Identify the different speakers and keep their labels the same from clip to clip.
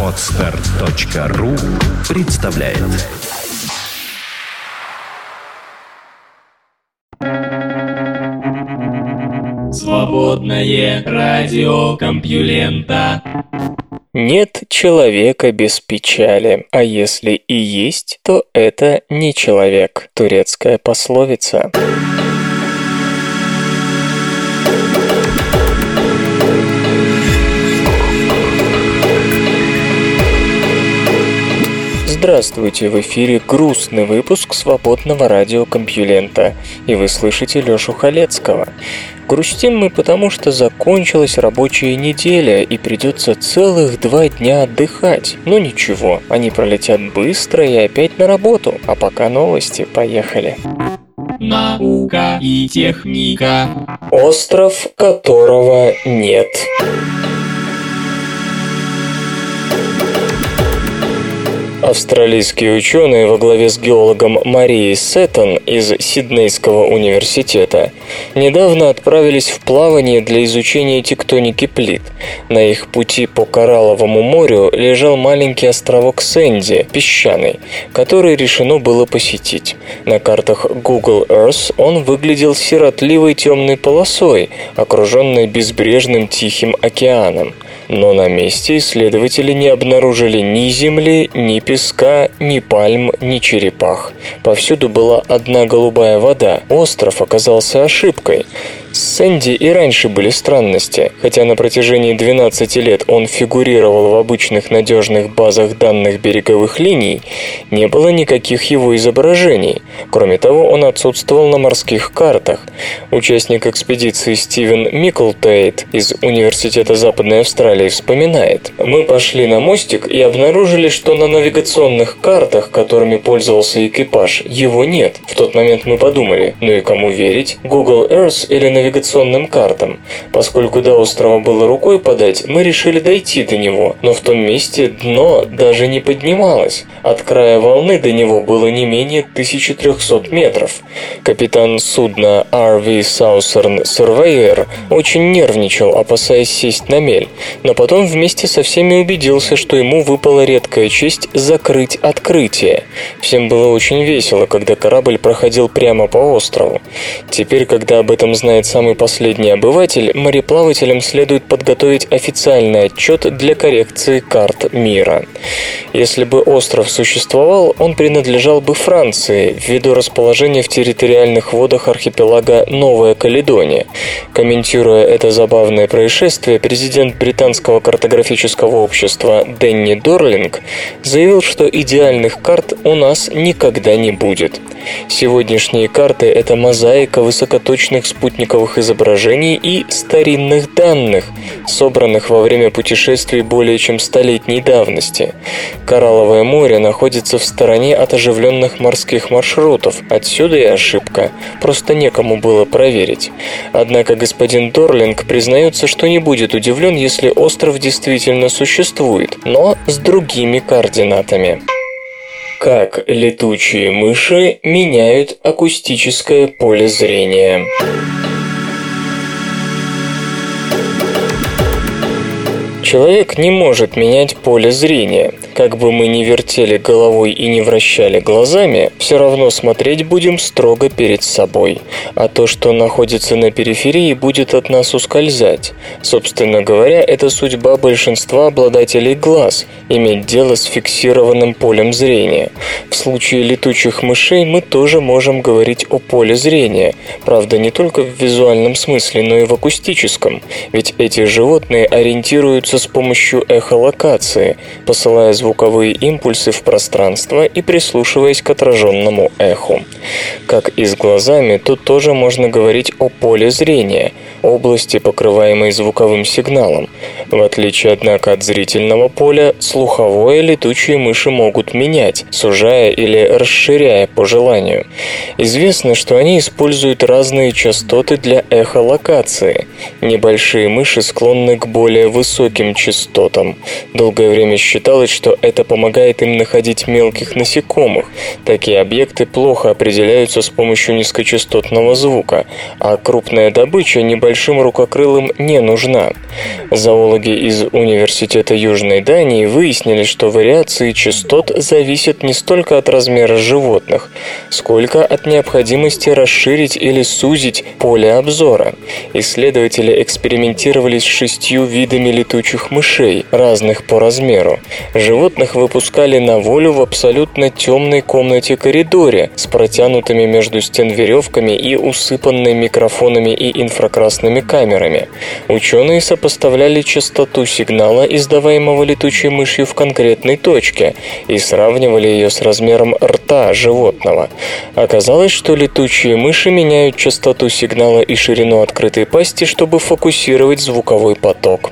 Speaker 1: Отстар.ру представляет
Speaker 2: Свободное радио Компьюлента
Speaker 3: Нет человека без печали, а если и есть, то это не человек. Турецкая пословица. Здравствуйте, в эфире грустный выпуск свободного радиокомпьюлента, и вы слышите Лёшу Халецкого. Грустим мы потому, что закончилась рабочая неделя и придется целых два дня отдыхать. Но ничего, они пролетят быстро и опять на работу. А пока новости, поехали.
Speaker 2: Наука и техника
Speaker 3: Остров, которого нет. Австралийские ученые во главе с геологом Марией Сеттон из Сиднейского университета недавно отправились в плавание для изучения тектоники плит. На их пути по Коралловому морю лежал маленький островок Сэнди, песчаный, который решено было посетить. На картах Google Earth он выглядел сиротливой темной полосой, окруженной безбрежным Тихим океаном. Но на месте исследователи не обнаружили ни земли, ни песка, ни пальм, ни черепах. Повсюду была одна голубая вода. Остров оказался ошибкой. С Сэнди и раньше были странности, хотя на протяжении 12 лет он фигурировал в обычных надежных базах данных береговых линий, не было никаких его изображений. Кроме того, он отсутствовал на морских картах. Участник экспедиции Стивен Микклтейт из Университета Западной Австралии вспоминает. «Мы пошли на мостик и обнаружили, что на навигационных картах, которыми пользовался экипаж, его нет. В тот момент мы подумали, ну и кому верить, Google Earth или навигационные навигационным картам. Поскольку до острова было рукой подать, мы решили дойти до него, но в том месте дно даже не поднималось. От края волны до него было не менее 1300 метров. Капитан судна RV Southern Surveyor очень нервничал, опасаясь сесть на мель, но потом вместе со всеми убедился, что ему выпала редкая честь закрыть открытие. Всем было очень весело, когда корабль проходил прямо по острову. Теперь, когда об этом знает самый последний обыватель, мореплавателям следует подготовить официальный отчет для коррекции карт мира. Если бы остров существовал, он принадлежал бы Франции ввиду расположения в территориальных водах архипелага Новая Каледония. Комментируя это забавное происшествие, президент британского картографического общества Дэнни Дорлинг заявил, что идеальных карт у нас никогда не будет. Сегодняшние карты – это мозаика высокоточных спутниковых изображений и старинных данных, собранных во время путешествий более чем столетней давности. Коралловое море находится в стороне от оживленных морских маршрутов, отсюда и ошибка, просто некому было проверить. Однако господин Дорлинг признается, что не будет удивлен, если остров действительно существует, но с другими координатами. Как летучие мыши меняют акустическое поле зрения. Человек не может менять поле зрения. Как бы мы ни вертели головой и не вращали глазами, все равно смотреть будем строго перед собой. А то, что находится на периферии, будет от нас ускользать. Собственно говоря, это судьба большинства обладателей глаз – иметь дело с фиксированным полем зрения. В случае летучих мышей мы тоже можем говорить о поле зрения. Правда, не только в визуальном смысле, но и в акустическом. Ведь эти животные ориентируются с помощью эхолокации, посылая звуковые импульсы в пространство и прислушиваясь к отраженному эху. Как и с глазами, тут тоже можно говорить о поле зрения, области, покрываемой звуковым сигналом. В отличие, однако, от зрительного поля, слуховое летучие мыши могут менять, сужая или расширяя по желанию. Известно, что они используют разные частоты для эхолокации. Небольшие мыши склонны к более высоким частотам. Долгое время считалось, что это помогает им находить мелких насекомых. Такие объекты плохо определяются с помощью низкочастотного звука, а крупная добыча небольшим рукокрылым не нужна. Зоологи из Университета Южной Дании выяснили, что вариации частот зависят не столько от размера животных, сколько от необходимости расширить или сузить поле обзора. Исследователи экспериментировали с шестью видами летучих мышей, разных по размеру. Животных выпускали на волю в абсолютно темной комнате-коридоре с протянутыми между стен веревками и усыпанной микрофонами и инфракрасными камерами. Ученые сопоставляли частоту сигнала, издаваемого летучей мышью в конкретной точке, и сравнивали ее с размером рта животного. Оказалось, что летучие мыши меняют частоту сигнала и ширину открытой пасти, чтобы фокусировать звуковой поток.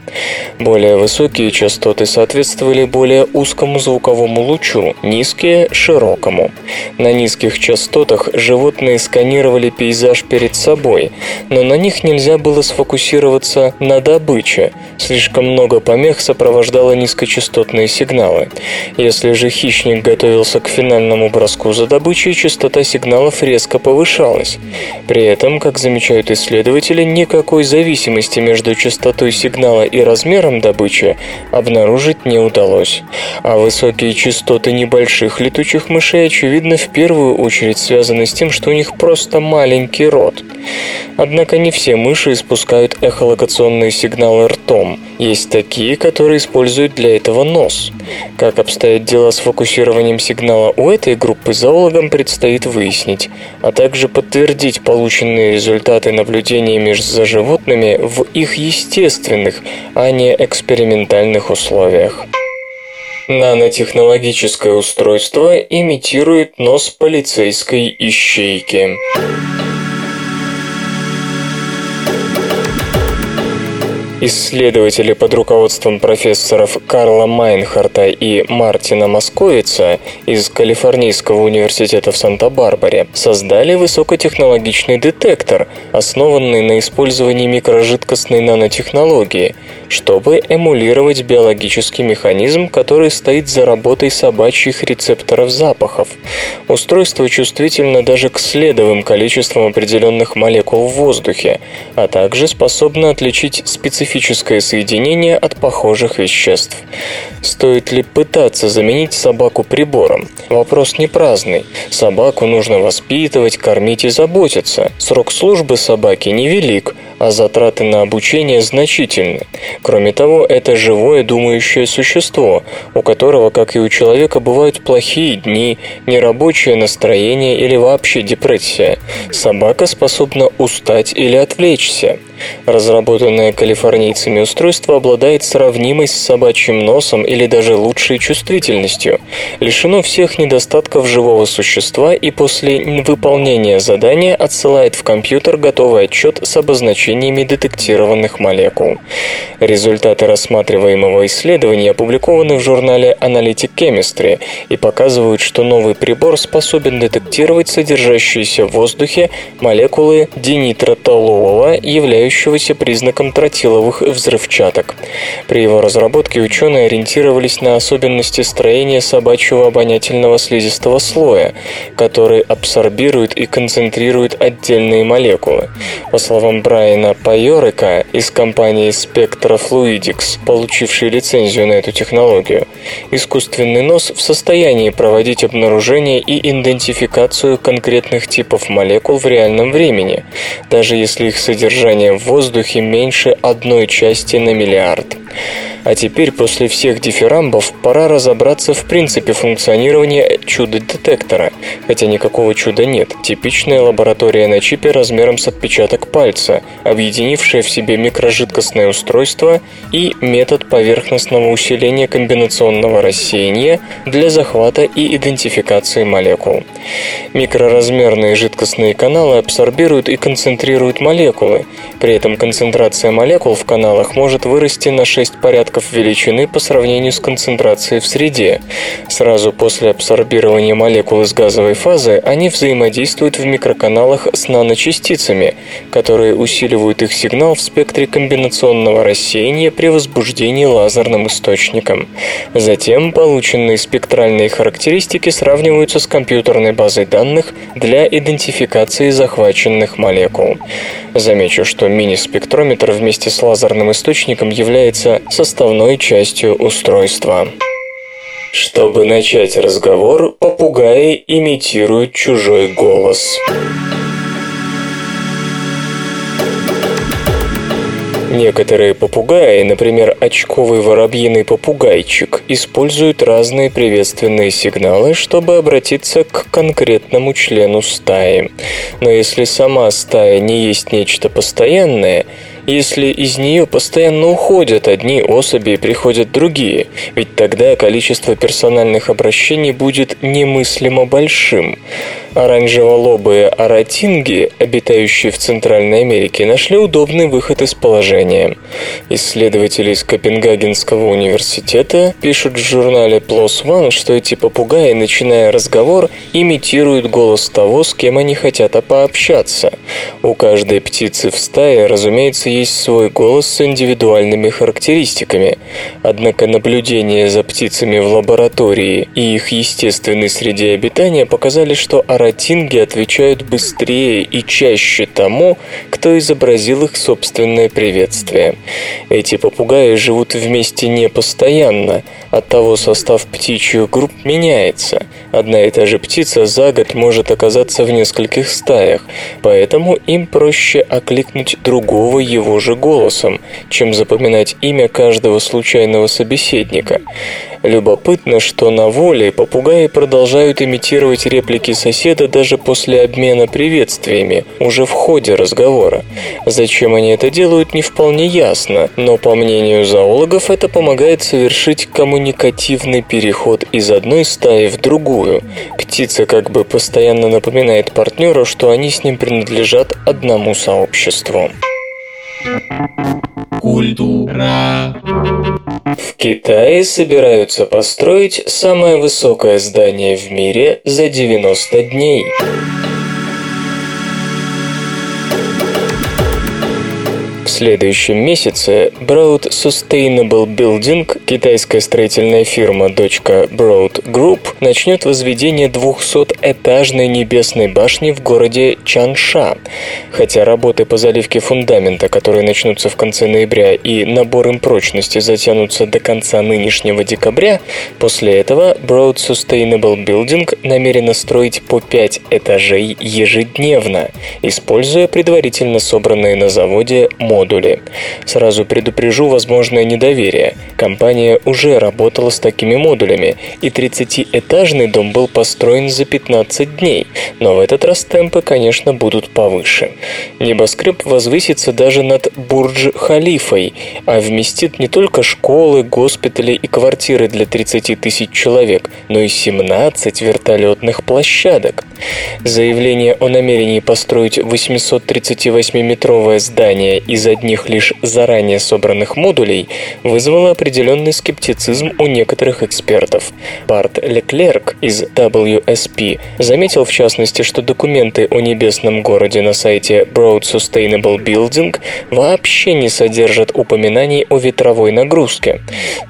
Speaker 3: Более высокие частоты соответствовали более узкому звуковому лучу, низкие – широкому. На низких частотах животные сканировали пейзаж перед собой, но на них нельзя было сфокусироваться на добыче. Слишком много помех сопровождало низкочастотные сигналы. Если же хищник готовился к финальному броску за добычей, частота сигналов резко повышалась. При этом, как замечают исследователи, никакой зависимости между частотой сигнала и размером добычи обнаружить не удалось. А высокие частоты небольших летучих мышей, очевидно, в первую очередь связаны с тем, что у них просто маленький рот. Однако не все мыши испускают эхолокационные сигналы ртом. Есть такие, которые используют для этого нос. Как обстоят дела с фокусированием сигнала у этой группы, зоологам предстоит выяснить, а также подтвердить полученные результаты наблюдениями за животными в их естественных, а не экспериментальных условиях. Нанотехнологическое устройство имитирует нос полицейской ищейки. Исследователи под руководством профессоров Карла Майнхарта и Мартина Московица из Калифорнийского университета в Санта-Барбаре создали высокотехнологичный детектор, основанный на использовании микрожидкостной нанотехнологии, чтобы эмулировать биологический механизм, который стоит за работой собачьих рецепторов запахов. Устройство чувствительно даже к следовым количествам определенных молекул в воздухе, а также способно отличить специфическое соединение от похожих веществ. Стоит ли пытаться заменить собаку прибором? Вопрос не праздный. Собаку нужно воспитывать, кормить и заботиться. Срок службы собаки невелик, а затраты на обучение значительны. Кроме того, это живое думающее существо, у которого, как и у человека, бывают плохие дни, нерабочее настроение или вообще депрессия. Собака способна устать или отвлечься. Разработанное калифорнийцами устройство обладает сравнимой с собачьим носом или даже лучшей чувствительностью, лишено всех недостатков живого существа и после выполнения задания отсылает в компьютер готовый отчет с обозначениями детектированных молекул. Результаты рассматриваемого исследования опубликованы в журнале Analytic Chemistry и показывают, что новый прибор способен детектировать содержащиеся в воздухе молекулы денитротолуола, являющегося признаком тротиловых взрывчаток. При его разработке ученые ориентировались на особенности строения собачьего обонятельного слизистого слоя, который абсорбирует и концентрирует отдельные молекулы. По словам Брайана Пайорика из компании Spectra Fluidics, получившей лицензию на эту технологию, искусственный нос в состоянии проводить обнаружение и идентификацию конкретных типов молекул в реальном времени, даже если их содержание в воздухе меньше одной части на миллиард. А теперь, после всех дифирамбов, пора разобраться в принципе функционирования чудо-детектора. Хотя никакого чуда нет. Типичная лаборатория на чипе размером с отпечаток пальца, объединившая в себе микрожидкостное устройство и метод поверхностного усиления комбинационного рассеяния для захвата и идентификации молекул. Микроразмерные жидкостные каналы абсорбируют и концентрируют молекулы. При этом концентрация молекул в каналах может вырасти на 6 порядков величины по сравнению с концентрацией в среде. Сразу после абсорбирования молекул из газовой фазы они взаимодействуют в микроканалах с наночастицами, которые усиливают их сигнал в спектре комбинационного рассеяния при возбуждении лазерным источником. Затем полученные спектральные характеристики сравниваются с компьютерной базой данных для идентификации захваченных молекул. Замечу, что мини-спектрометр вместе с лазерным источником является составной частью устройства. Чтобы начать разговор, попугаи имитируют чужой голос. Некоторые попугаи, например, очковый воробьиный попугайчик, используют разные приветственные сигналы, чтобы обратиться к конкретному члену стаи. Но если сама стая не есть нечто постоянное, если из нее постоянно уходят одни особи и приходят другие, ведь тогда количество персональных обращений будет немыслимо большим. Оранжеволобые аратинги, обитающие в Центральной Америке, нашли удобный выход из положения. Исследователи из Копенгагенского университета пишут в журнале PLOS ONE, что эти попугаи, начиная разговор, имитируют голос того, с кем они хотят пообщаться. У каждой птицы в стае, разумеется, есть свой голос с индивидуальными характеристиками. Однако наблюдения за птицами в лаборатории и их естественной среде обитания показали, что аратинги отвечают быстрее и чаще тому, кто изобразил их собственное приветствие. Эти попугаи живут вместе не постоянно, оттого состав птичьих групп меняется. Одна и та же птица за год может оказаться в нескольких стаях, поэтому им проще окликнуть другого его же голосом, чем запоминать имя каждого случайного собеседника. Любопытно, что на воле попугаи продолжают имитировать реплики соседа даже после обмена приветствиями, уже в ходе разговора. Зачем они это делают, не вполне ясно, но по мнению зоологов это помогает совершить коммуникативный переход из одной стаи в другую. Птица как бы постоянно напоминает партнеру, что они с ним принадлежат одному сообществу.
Speaker 2: Культура.
Speaker 3: В Китае собираются построить самое высокое здание в мире за 90 дней. Следующем месяце Broad Sustainable Building, китайская строительная фирма дочка Broad Group, начнет возведение 200-этажной небесной башни в городе Чанша. Хотя работы по заливке фундамента, которые начнутся в конце ноября, и набор им прочности затянутся до конца нынешнего декабря, после этого Broad Sustainable Building намерена строить по 5 этажей ежедневно, используя предварительно собранные на заводе модули. Сразу предупрежу возможное недоверие. Компания уже работала с такими модулями, и 30-этажный дом был построен за 15 дней, но в этот раз темпы, конечно, будут повыше. Небоскреб возвысится даже над Бурдж-Халифой, а вместит не только школы, госпитали и квартиры для 30 тысяч человек, но и 17 вертолетных площадок. Заявление о намерении построить 838-метровое здание из одних лишь заранее собранных модулей вызвало определенный скептицизм у некоторых экспертов. Барт Леклерк из WSP заметил в частности, что документы о небесном городе на сайте Broad Sustainable Building вообще не содержат упоминаний о ветровой нагрузке.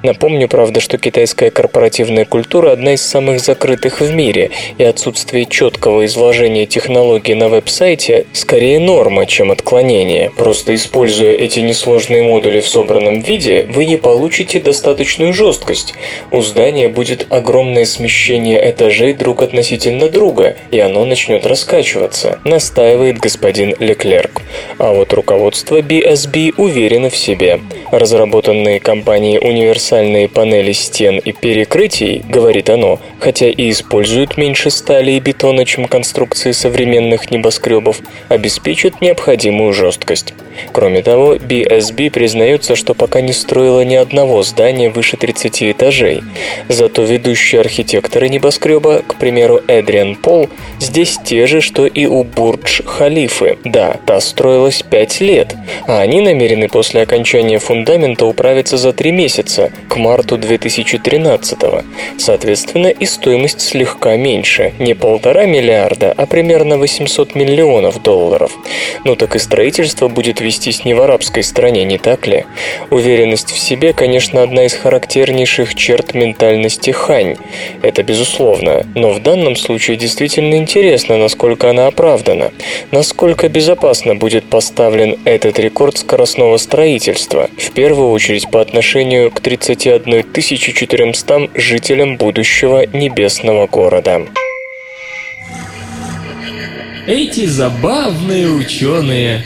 Speaker 3: Напомню, правда, что китайская корпоративная культура одна из самых закрытых в мире, и отсутствие четкого изложения технологий на веб-сайте скорее норма, чем отклонение. Просто используя эти несложные модули в собранном виде, вы не получите достаточную жесткость. У здания будет огромное смещение этажей друг относительно друга, и оно начнет раскачиваться, настаивает господин Леклерк. А вот руководство BSB уверено в себе. Разработанные компанией универсальные панели стен и перекрытий, говорит оно, хотя и используют меньше стали и бетона, чем конструкции современных небоскребов, обеспечат необходимую жесткость. Кроме того, BSB признается, что пока не строила ни одного здания выше 30 этажей. Зато ведущие архитекторы небоскреба, к примеру Эдриан Пол, здесь те же, что и у Бурдж-Халифы. Да, та строилась 5 лет, а они намерены после окончания фундамента управиться за 3 месяца, к марту 2013 -го. Соответственно, и стоимость слегка меньше. Не полтора миллиарда, а примерно 800 миллионов долларов. Ну так и строительство будет вестись не в арабской стране, не так ли? Уверенность в себе, конечно, одна из характернейших черт ментальности Хань. Это безусловно. Но в данном случае действительно интересно, насколько она оправдана. Насколько безопасно будет поставлен этот рекорд скоростного строительства. В первую очередь по отношению к 31 400 жителям будущего небесного города.
Speaker 4: Эти забавные ученые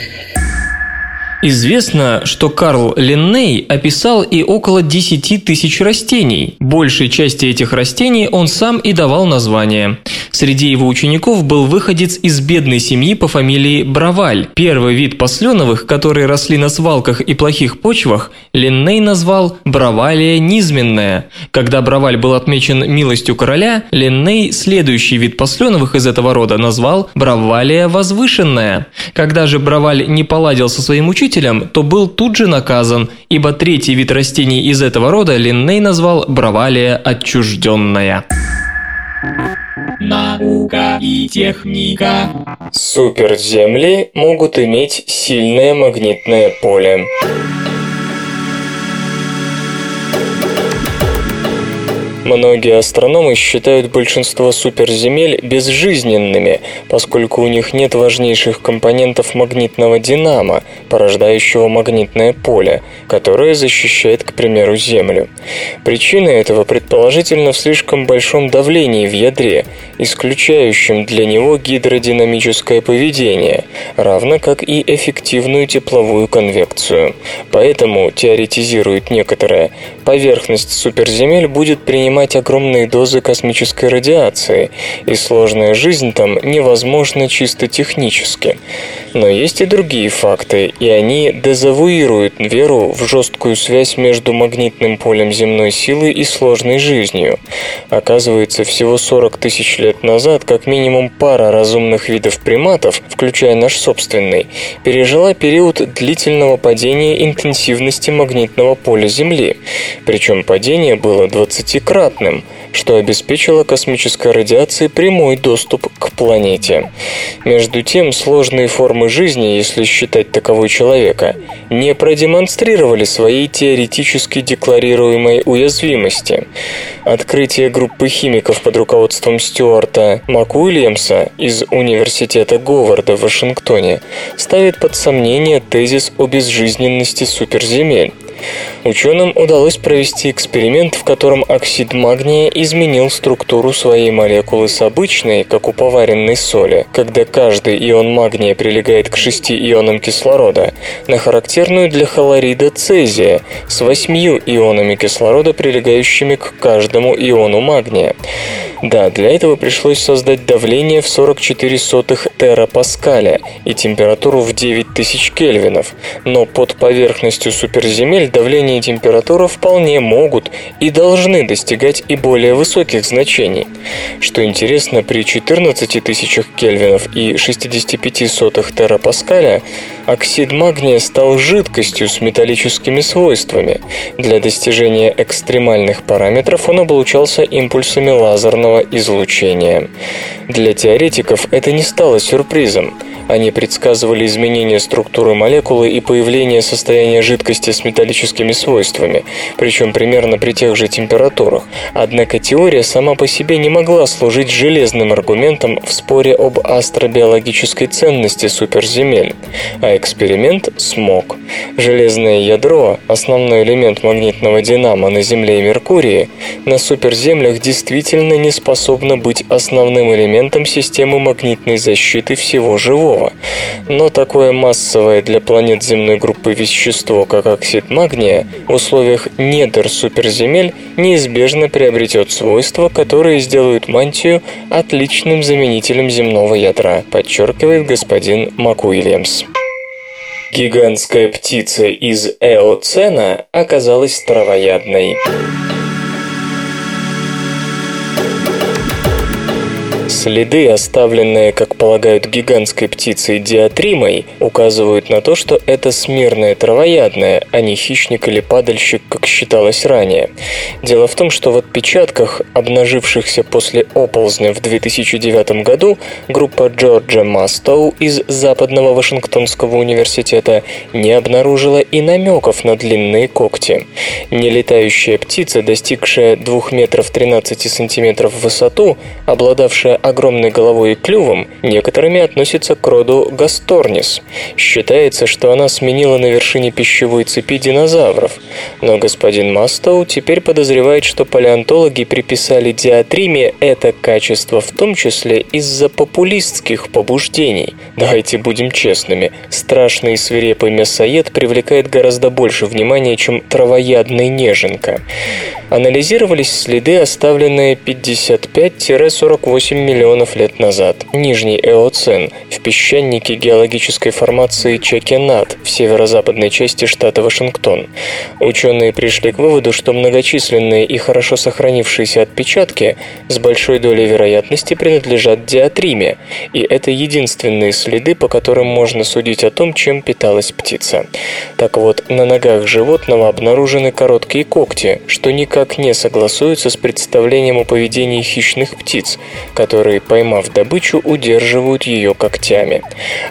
Speaker 4: Известно, что Карл Линней описал и около 10 тысяч растений. Большей части этих растений он сам и давал название. Среди его учеников был выходец из бедной семьи по фамилии Браваль. Первый вид посленовых, которые росли на свалках и плохих почвах, Линней назвал Бравалия низменная. Когда Браваль был отмечен милостью короля, Линней следующий вид посленовых из этого рода назвал Бравалия возвышенная. Когда же Браваль не поладил со своим учителем, учителем, то был тут же наказан, ибо третий вид растений из этого рода Линней назвал бравалия отчужденная.
Speaker 2: Наука и техника.
Speaker 3: Суперземли могут иметь сильное магнитное поле. Многие астрономы считают большинство суперземель безжизненными, поскольку у них нет важнейших компонентов магнитного динамо, порождающего магнитное поле, которое защищает, к примеру, Землю. Причина этого предположительно в слишком большом давлении в ядре, исключающем для него гидродинамическое поведение, равно как и эффективную тепловую конвекцию. Поэтому, теоретизирует некоторые, поверхность суперземель будет принимать принимать огромные дозы космической радиации, и сложная жизнь там невозможна чисто технически. Но есть и другие факты, и они дезавуируют веру в жесткую связь между магнитным полем земной силы и сложной жизнью. Оказывается, всего 40 тысяч лет назад как минимум пара разумных видов приматов, включая наш собственный, пережила период длительного падения интенсивности магнитного поля Земли. Причем падение было 20-кратным кратным, что обеспечило космической радиации прямой доступ к планете. Между тем, сложные формы жизни, если считать таковой человека, не продемонстрировали своей теоретически декларируемой уязвимости. Открытие группы химиков под руководством Стюарта МакУильямса из Университета Говарда в Вашингтоне ставит под сомнение тезис о безжизненности суперземель. Ученым удалось провести эксперимент, в котором оксид магния изменил структуру своей молекулы с обычной, как у поваренной соли, когда каждый ион магния прилегает к шести ионам кислорода, на характерную для хлорида цезия с восьмью ионами кислорода, прилегающими к каждому иону магния. Да, для этого пришлось создать давление в 44 сотых терапаскаля и температуру в 9000 кельвинов, но под поверхностью суперземель давление и температура вполне могут и должны достигать и более высоких значений. Что интересно, при 14 тысячах кельвинов и 65 сотых терапаскаля оксид магния стал жидкостью с металлическими свойствами. Для достижения экстремальных параметров он облучался импульсами лазерного излучения. Для теоретиков это не стало сюрпризом. Они предсказывали изменение структуры молекулы и появление состояния жидкости с металлическими свойствами, причем примерно при тех же температурах. Однако теория сама по себе не могла служить железным аргументом в споре об астробиологической ценности суперземель, а эксперимент смог. Железное ядро, основной элемент магнитного динамо на Земле и Меркурии, на суперземлях действительно не способно быть основным элементом системы магнитной защиты всего живого. Но такое массовое для планет земной группы вещество, как оксид магния, в условиях недр суперземель неизбежно приобретет свойства, которые сделают мантию отличным заменителем земного ядра, подчеркивает господин МакУильямс. Гигантская птица из Эоцена оказалась травоядной. Следы, оставленные, как полагают, гигантской птицей диатримой, указывают на то, что это смирное травоядное, а не хищник или падальщик, как считалось ранее. Дело в том, что в отпечатках, обнажившихся после оползня в 2009 году, группа Джорджа Мастоу из Западного Вашингтонского университета не обнаружила и намеков на длинные когти. Нелетающая птица, достигшая 2 метров 13 сантиметров в высоту, обладавшая огромной головой и клювом, некоторыми относится к роду Гасторнис. Считается, что она сменила на вершине пищевой цепи динозавров. Но господин Мастоу теперь подозревает, что палеонтологи приписали диатриме это качество в том числе из-за популистских побуждений. Давайте будем честными, страшный и свирепый мясоед привлекает гораздо больше внимания, чем травоядный неженка. Анализировались следы, оставленные 55-48 миллионов лет назад, нижний эоцен, в песчанике геологической формации Чекенат в северо-западной части штата Вашингтон. Ученые пришли к выводу, что многочисленные и хорошо сохранившиеся отпечатки с большой долей вероятности принадлежат диатриме, и это единственные следы, по которым можно судить о том, чем питалась птица. Так вот, на ногах животного обнаружены короткие когти, что никак не согласуется с представлением о поведении хищных птиц, которые, поймав добычу, удерживают ее когтями.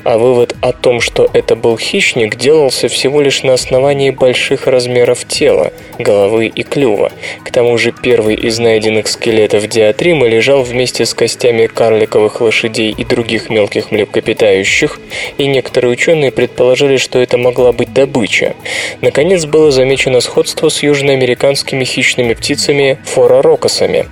Speaker 3: А вывод о том, что это был хищник, делался всего лишь на основании больших размеров тела, головы и клюва. К тому же первый из найденных скелетов диатримы лежал вместе с костями карликовых лошадей и других мелких млекопитающих, и некоторые ученые предположили, что это могла быть добыча. Наконец было замечено сходство с южноамериканскими хищными птицами форорокосами.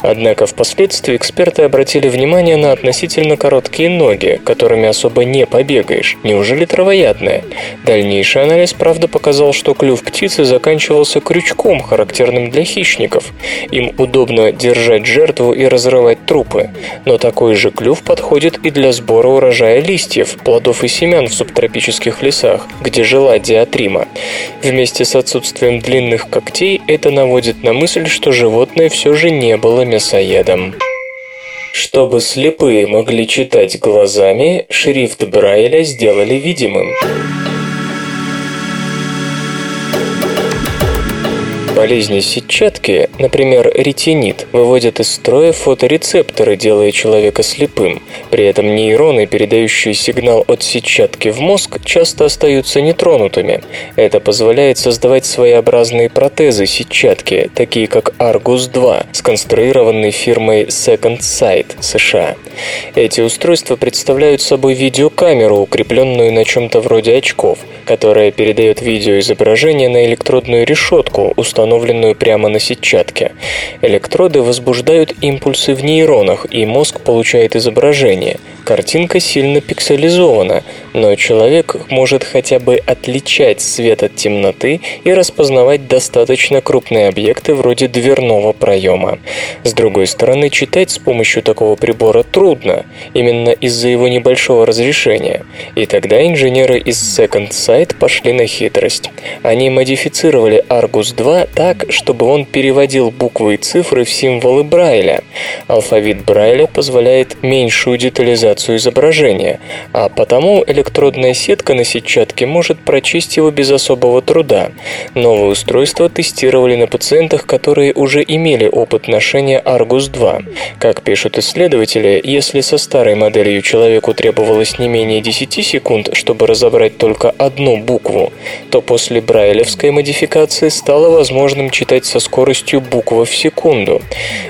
Speaker 3: Однако впоследствии эксперты обратили внимание на относительно короткие ноги, которыми особо не побегаешь. Неужели травоядная? Дальнейший анализ, правда, показал, что клюв птицы заканчивался крючком, характерным для хищников. Им удобно держать жертву и разрывать трупы. Но такой же клюв подходит и для сбора урожая листьев, плодов и семян в субтропических лесах, где жила диатрима. Вместе с отсутствием длинных когтей это наводит на мысль, что животное все же не было мясоедом. Чтобы слепые могли читать глазами, шрифт Брайля сделали видимым. Болезни сетчатки, например, ретинит, выводят из строя фоторецепторы, делая человека слепым. При этом нейроны, передающие сигнал от сетчатки в мозг, часто остаются нетронутыми. Это позволяет создавать своеобразные протезы сетчатки, такие как Argus-2, сконструированные фирмой Second Sight США. Эти устройства представляют собой видеокамеру, укрепленную на чем-то вроде очков, которая передает видеоизображение на электродную решетку, установленную установленную прямо на сетчатке. Электроды возбуждают импульсы в нейронах, и мозг получает изображение. Картинка сильно пикселизована, но человек может хотя бы отличать свет от темноты и распознавать достаточно крупные объекты вроде дверного проема. С другой стороны, читать с помощью такого прибора трудно, именно из-за его небольшого разрешения. И тогда инженеры из Second Sight пошли на хитрость. Они модифицировали Argus 2 так, чтобы он переводил буквы и цифры в символы Брайля. Алфавит Брайля позволяет меньшую детализацию изображения, а потому электродная сетка на сетчатке может прочесть его без особого труда. Новое устройство тестировали на пациентах, которые уже имели опыт ношения Argus 2. Как пишут исследователи, если со старой моделью человеку требовалось не менее 10 секунд, чтобы разобрать только одну букву, то после брайлевской модификации стало возможным читать со скоростью буква в секунду.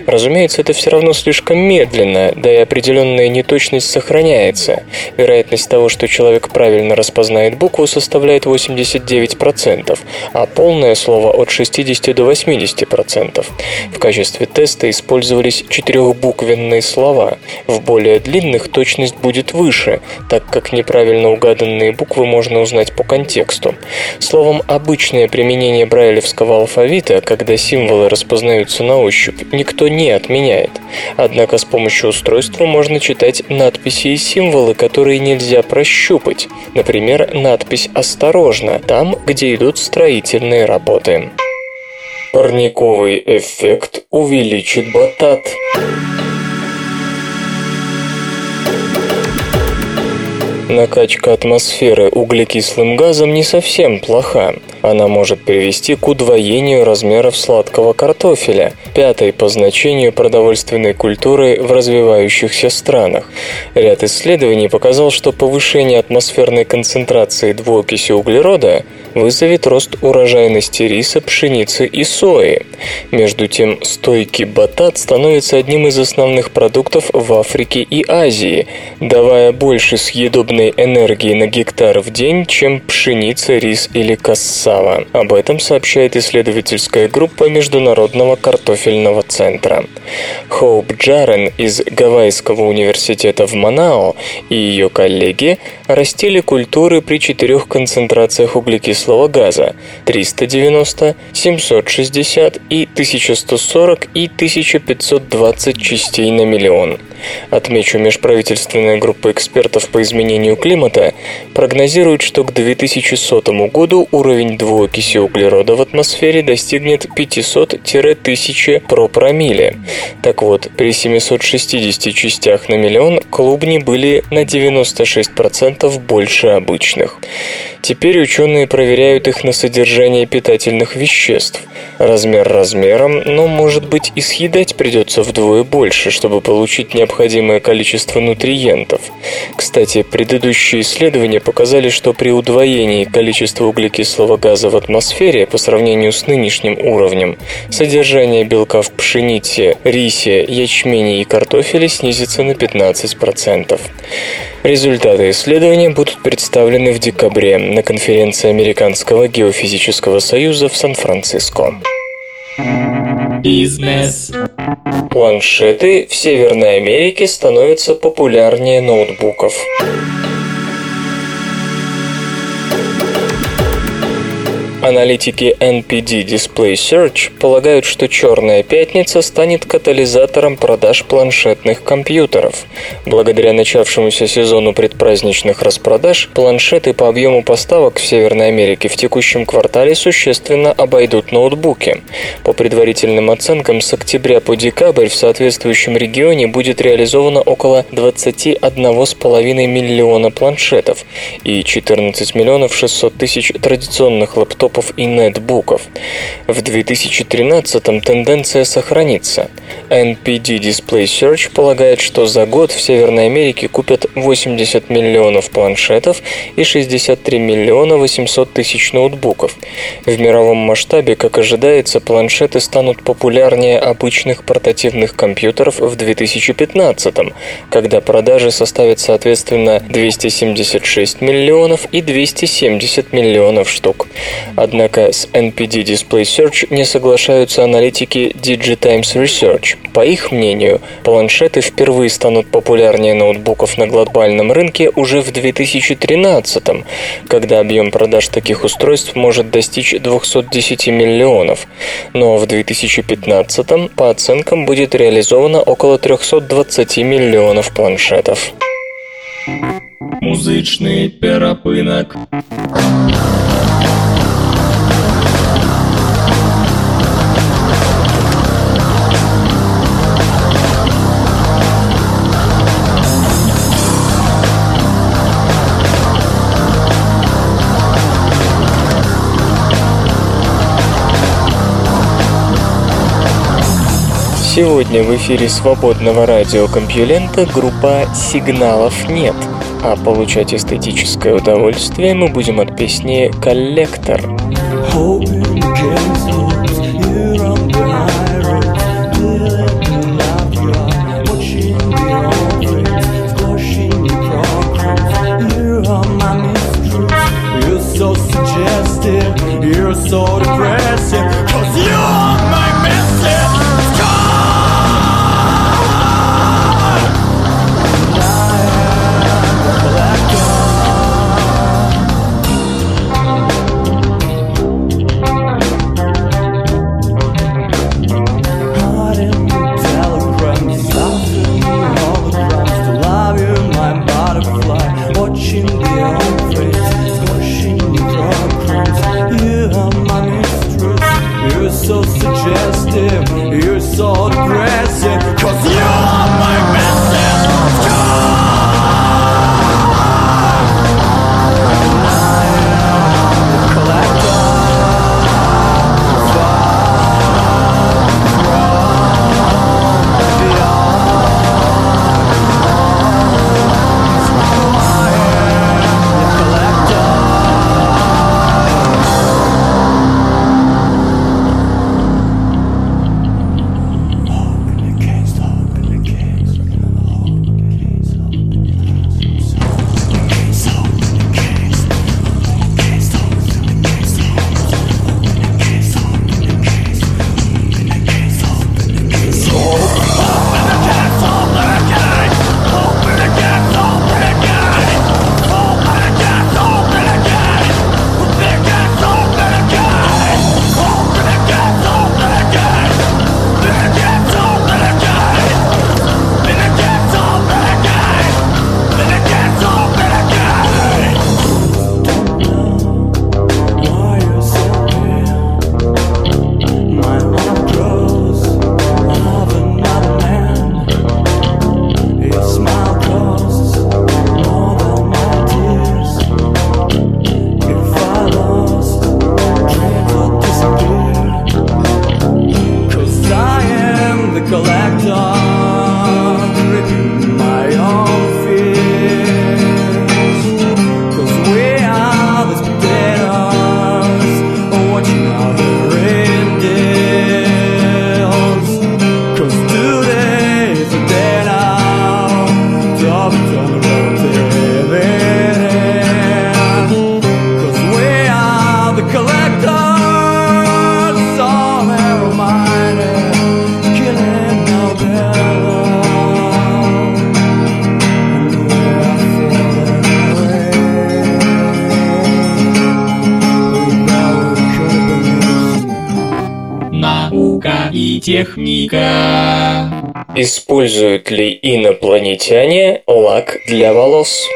Speaker 3: Разумеется, это все равно слишком медленно, да и определенная неточность сохраняется. Вероятность того, что человек правильно распознает букву, составляет 89%, а полное слово от 60 до 80%. В качестве теста использовались четырехбуквенные слова. В более длинных точность будет выше, так как неправильно угаданные буквы можно узнать по контексту. Словом, обычное применение брайлевского алфавита, когда символы распознаются на ощупь, никто не отменяет. Однако с помощью устройства можно читать надписи и символы, которые нельзя прощупать. Например, надпись «Осторожно» там, где идут строительные работы. Парниковый эффект увеличит батат. Накачка атмосферы углекислым газом не совсем плоха. Она может привести к удвоению размеров сладкого картофеля, пятой по значению продовольственной культуры в развивающихся странах. Ряд исследований показал, что повышение атмосферной концентрации двуокиси углерода вызовет рост урожайности риса, пшеницы и сои. Между тем, стойкий батат становится одним из основных продуктов в Африке и Азии, давая больше съедобной энергии на гектар в день, чем пшеница, рис или кассава. Об этом сообщает исследовательская группа Международного картофельного центра. Хоуп Джарен из Гавайского университета в Манао и ее коллеги растили культуры при четырех концентрациях углекислого газа 390, 760 и 1140 и 1520 частей на миллион. Отмечу, межправительственная группа экспертов по изменению климата прогнозирует, что к 2100 году уровень двуокиси углерода в атмосфере достигнет 500-1000 пропромилле. Так вот, при 760 частях на миллион клубни были на 96% больше обычных. Теперь ученые проверяют их на содержание питательных веществ. Размер размером, но, может быть, и съедать придется вдвое больше, чтобы получить необходимое количество нутриентов. Кстати, предыдущие исследования показали, что при удвоении количества углекислого газа в атмосфере по сравнению с нынешним уровнем, содержание белка в пшенице, рисе, ячмене и картофеле снизится на 15%. Результаты исследования будут представлены в декабре на конференции Американского геофизического союза в Сан-Франциско.
Speaker 2: Бизнес.
Speaker 3: Планшеты в Северной Америке становятся популярнее ноутбуков. Аналитики NPD Display Search полагают, что «Черная пятница» станет катализатором продаж планшетных компьютеров. Благодаря начавшемуся сезону предпраздничных распродаж, планшеты по объему поставок в Северной Америке в текущем квартале существенно обойдут ноутбуки. По предварительным оценкам, с октября по декабрь в соответствующем регионе будет реализовано около 21,5 миллиона планшетов и 14 миллионов 600 тысяч традиционных лаптопов лэптопов и нетбуков. В 2013 тенденция сохранится. NPD Display Search полагает, что за год в Северной Америке купят 80 миллионов планшетов и 63 миллиона 800 тысяч ноутбуков. В мировом масштабе, как ожидается, планшеты станут популярнее обычных портативных компьютеров в 2015, когда продажи составят соответственно 276 миллионов и 270 миллионов штук. Однако с NPD Display Search не соглашаются аналитики DigiTimes Research. По их мнению, планшеты впервые станут популярнее ноутбуков на глобальном рынке уже в 2013, когда объем продаж таких устройств может достичь 210 миллионов. Но в 2015 по оценкам будет реализовано около 320 миллионов планшетов.
Speaker 2: Музычный перапынок.
Speaker 3: Сегодня в эфире свободного радиокомпьюлента группа «Сигналов нет», а получать эстетическое удовольствие мы будем от песни «Коллектор».
Speaker 5: so
Speaker 3: Используют ли инопланетяне лак для волос?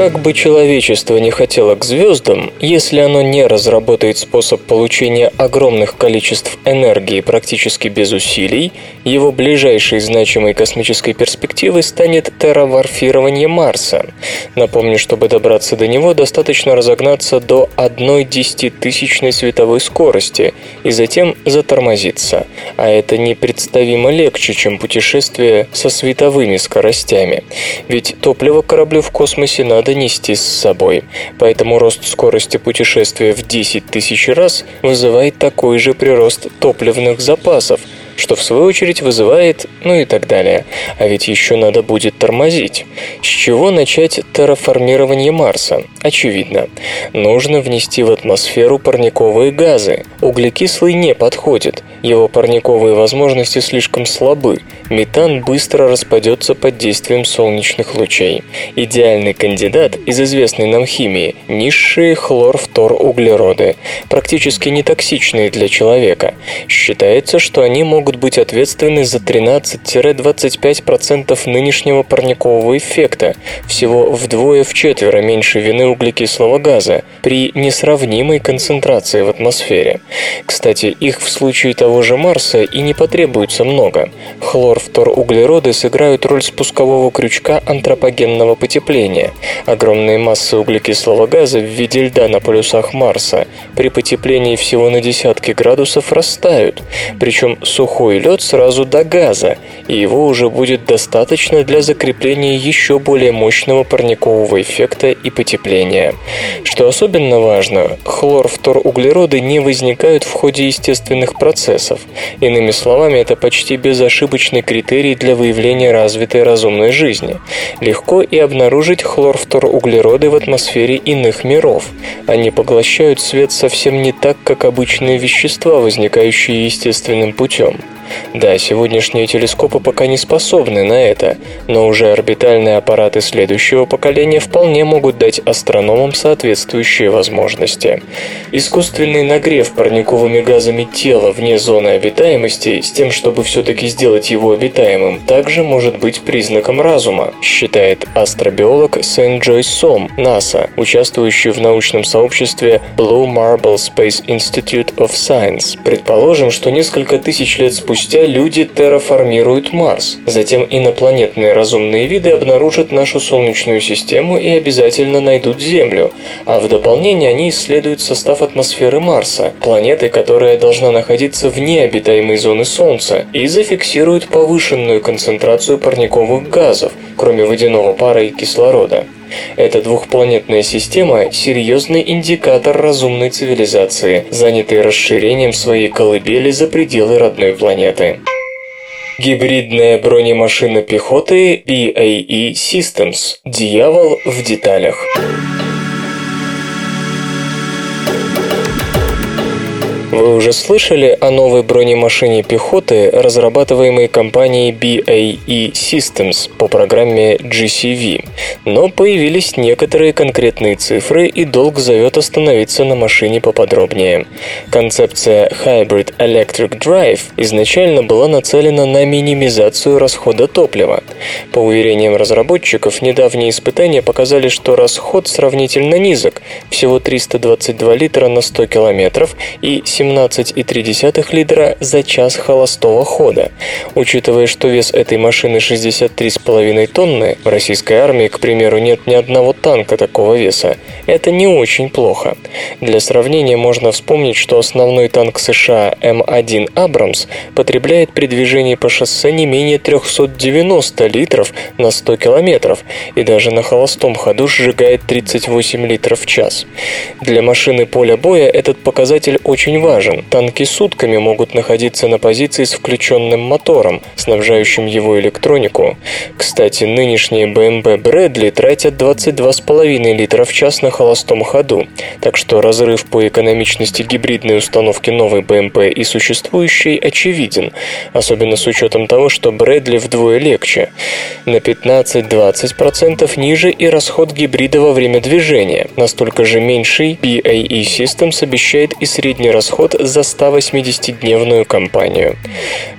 Speaker 3: Как бы человечество не хотело к звездам, если оно не разработает способ получения огромных количеств энергии практически без усилий, его ближайшей значимой космической перспективой станет терраварфирование Марса. Напомню, чтобы добраться до него, достаточно разогнаться до одной десятитысячной световой скорости и затем затормозиться. А это непредставимо легче, чем путешествие со световыми скоростями. Ведь топливо кораблю в космосе надо нести с собой. Поэтому рост скорости путешествия в 10 тысяч раз вызывает такой же прирост топливных запасов, что в свою очередь вызывает, ну и так далее. А ведь еще надо будет тормозить. С чего начать терраформирование Марса? Очевидно. Нужно внести в атмосферу парниковые газы. Углекислый не подходит. Его парниковые возможности слишком слабы. Метан быстро распадется под действием солнечных лучей. Идеальный кандидат из известной нам химии – низшие хлорфторуглероды, практически не токсичные для человека. Считается, что они могут быть ответственны за 13-25% нынешнего парникового эффекта, всего вдвое-вчетверо меньше вины углекислого газа при несравнимой концентрации в атмосфере. Кстати, их в случае того же Марса и не потребуется много. Хлорфторуглероды сыграют роль спускового крючка антропогенного потепления. Огромные массы углекислого газа в виде льда на полюсах Марса при потеплении всего на десятки градусов растают, причем сухой лед сразу до газа, и его уже будет достаточно для закрепления еще более мощного парникового эффекта и потепления. Что особенно важно, хлорфторуглероды не возникают в ходе естественных процессов. Иными словами, это почти безошибочный критерий для выявления развитой разумной жизни. Легко и обнаружить хлорфторуглероды в атмосфере иных миров. Они поглощают свет совсем не так, как обычные вещества, возникающие естественным путем. Да, сегодняшние телескопы пока не способны на это, но уже орбитальные аппараты следующего поколения вполне могут дать астрономам соответствующие возможности. Искусственный нагрев парниковыми газами тела вне зоны обитаемости с тем, чтобы все-таки сделать его обитаемым, также может быть признаком разума, считает астробиолог Сент Джойс Сом, НАСА, участвующий в научном сообществе Blue Marble Space Institute of Science. Предположим, что несколько тысяч лет спустя люди терраформируют Марс, затем инопланетные разумные виды обнаружат нашу Солнечную систему и обязательно найдут Землю, а в дополнение они исследуют состав атмосферы Марса, планеты, которая должна находиться вне обитаемой зоны Солнца, и зафиксируют повышенную концентрацию парниковых газов, кроме водяного пара и кислорода. Эта двухпланетная система – серьезный индикатор разумной цивилизации, занятой расширением своей колыбели за пределы родной планеты. Гибридная бронемашина пехоты BAE Systems. Дьявол в деталях. Вы уже слышали о новой бронемашине пехоты, разрабатываемой компанией BAE Systems по программе GCV. Но появились некоторые конкретные цифры, и долг зовет остановиться на машине поподробнее. Концепция Hybrid Electric Drive изначально была нацелена на минимизацию расхода топлива. По уверениям разработчиков, недавние испытания показали, что расход сравнительно низок – всего 322 литра на 100 километров и 17,3 литра за час холостого хода. Учитывая, что вес этой машины 63,5 тонны, в российской армии, к примеру, нет ни одного танка такого веса, это не очень плохо. Для сравнения можно вспомнить, что основной танк США М1 Абрамс потребляет при движении по шоссе не менее 390 литров на 100 километров и даже на холостом ходу сжигает 38 литров в час. Для машины поля боя этот показатель очень важен важен. Танки сутками могут находиться на позиции с включенным мотором, снабжающим его электронику. Кстати, нынешние BMW Bradley тратят 22,5 литра в час на холостом ходу, так что разрыв по экономичности гибридной установки новой BMW и существующей очевиден, особенно с учетом того, что Брэдли вдвое легче. На 15-20% ниже и расход гибрида во время движения. Настолько же меньший BAE Systems обещает и средний расход за 180-дневную кампанию.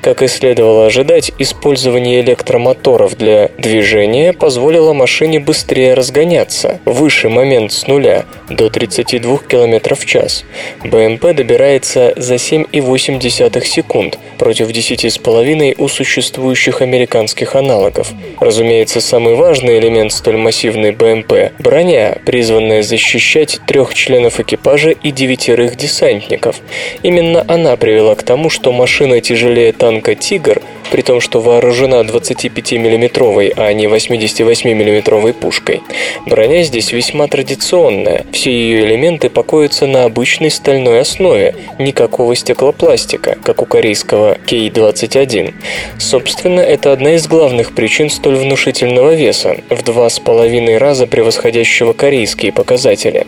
Speaker 3: Как и следовало ожидать, использование электромоторов для движения позволило машине быстрее разгоняться, выше момент с нуля, до 32 км в час. БМП добирается за 7,8 секунд против 10,5 у существующих американских аналогов. Разумеется, самый важный элемент столь массивной БМП – броня, призванная защищать трех членов экипажа и девятерых десантников. Именно она привела к тому, что машина тяжелее танка «Тигр», при том, что вооружена 25 миллиметровой а не 88 миллиметровой пушкой. Броня здесь весьма традиционная. Все ее элементы покоятся на обычной стальной основе, никакого стеклопластика, как у корейского K-21. Собственно, это одна из главных причин столь внушительного веса, в два с половиной раза превосходящего корейские показатели.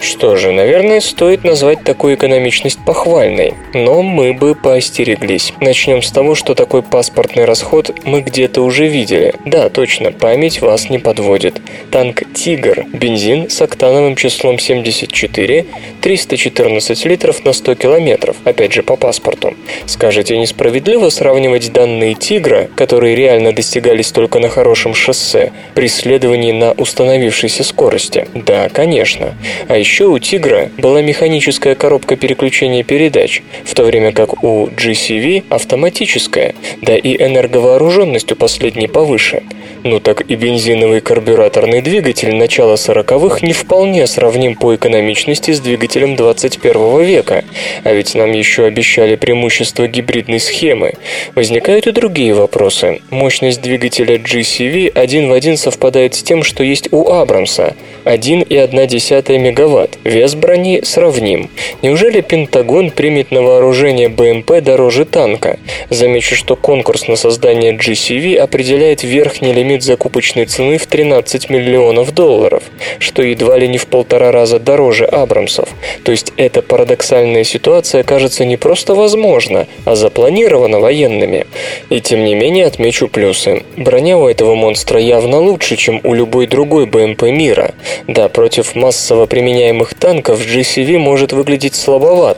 Speaker 3: Что же, наверное, стоит назвать такую экономичность похвальной, но мы бы поостереглись. Начнем с того, что такой паспортный расход мы где-то уже видели. Да, точно, память вас не подводит. Танк «Тигр», бензин с октановым числом 74, 314 литров на 100 километров, опять же по паспорту. Скажете, несправедливо сравнивать данные «Тигра», которые реально достигались только на хорошем шоссе, при следовании на установившейся скорости? Да, конечно. А еще у «Тигра» была механическая коробка переключения передач, в то время как у GCV автоматическая, да и энерговооруженность у последней повыше. Ну так и бензиновый карбюраторный двигатель начала 40-х не вполне сравним по экономичности с двигателем 21 века, а ведь нам еще обещали преимущество гибридной схемы. Возникают и другие вопросы. Мощность двигателя GCV один в один совпадает с тем, что есть у Абрамса – 1,1 мегаватт. Вес брони сравним. Неужели Пентагон примет на вооружение БМП дороже танка? Замечу, что конкурс на создание GCV определяет верхний лимит закупочной цены в 13 миллионов долларов, что едва ли не в полтора раза дороже Абрамсов. То есть эта парадоксальная ситуация кажется не просто возможна, а запланирована военными. И тем не менее отмечу плюсы. Броня у этого монстра явно лучше, чем у любой другой БМП мира. Да, против массово применяемых танков GCV может выглядеть слабовато,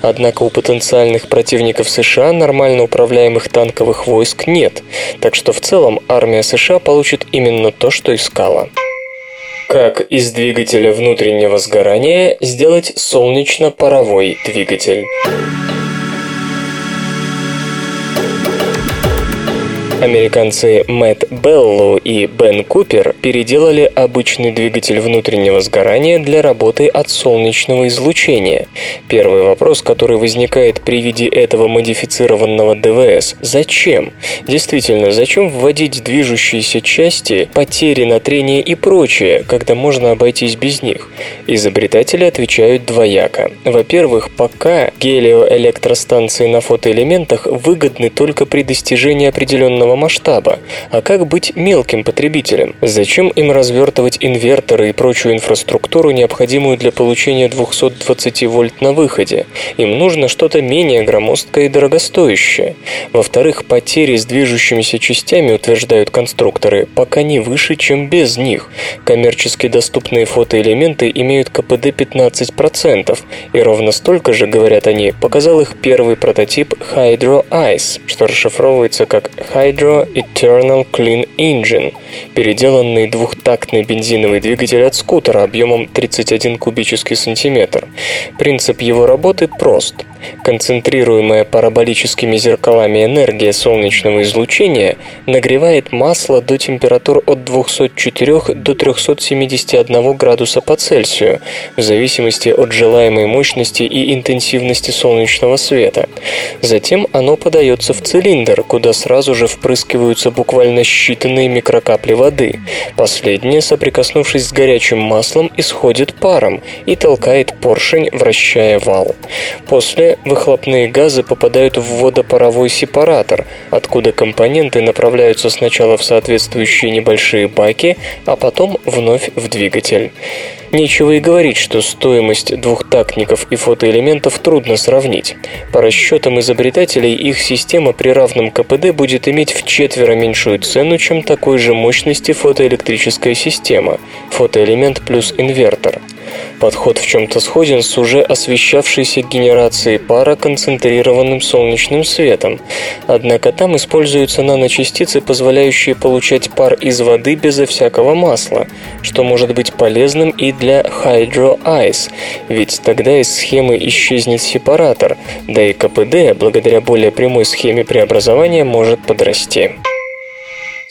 Speaker 3: однако у потенциальных противников США нормально управляемых танковых войск нет, так что в целом армия США получит именно то, что искала. Как из двигателя внутреннего сгорания сделать солнечно-паровой двигатель? Американцы Мэтт Беллу и Бен Купер переделали обычный двигатель внутреннего сгорания для работы от солнечного излучения. Первый вопрос, который возникает при виде этого модифицированного ДВС – зачем? Действительно, зачем вводить движущиеся части, потери на трение и прочее, когда можно обойтись без них? Изобретатели отвечают двояко. Во-первых, пока гелиоэлектростанции на фотоэлементах выгодны только при достижении определенного масштаба. А как быть мелким потребителем? Зачем им развертывать инверторы и прочую инфраструктуру, необходимую для получения 220 вольт на выходе? Им нужно что-то менее громоздкое и дорогостоящее. Во-вторых, потери с движущимися частями, утверждают конструкторы, пока не выше, чем без них. Коммерчески доступные фотоэлементы имеют КПД 15%, и ровно столько же, говорят они, показал их первый прототип Hydro Ice, что расшифровывается как Hydro Hydro Eternal Clean Engine, переделанный двухтактный бензиновый двигатель от скутера объемом 31 кубический сантиметр. Принцип его работы прост. Концентрируемая параболическими зеркалами энергия солнечного излучения нагревает масло до температур от 204 до 371 градуса по Цельсию, в зависимости от желаемой мощности и интенсивности солнечного света. Затем оно подается в цилиндр, куда сразу же впрыскиваются буквально считанные микрокапли воды. Последние, соприкоснувшись с горячим маслом, исходит паром и толкает поршень, вращая вал. После выхлопные газы попадают в водопаровой сепаратор, откуда компоненты направляются сначала в соответствующие небольшие баки, а потом вновь в двигатель. Нечего и говорить, что стоимость двухтактников и фотоэлементов трудно сравнить. По расчетам изобретателей, их система при равном КПД будет иметь в четверо меньшую цену, чем такой же мощности фотоэлектрическая система – фотоэлемент плюс инвертор. Подход в чем-то сходен с уже освещавшейся генерацией пара концентрированным солнечным светом. Однако там используются наночастицы, позволяющие получать пар из воды безо всякого масла, что может быть полезным и для Hydro Ice, ведь тогда из схемы исчезнет сепаратор, да и КПД, благодаря более прямой схеме преобразования, может подрасти.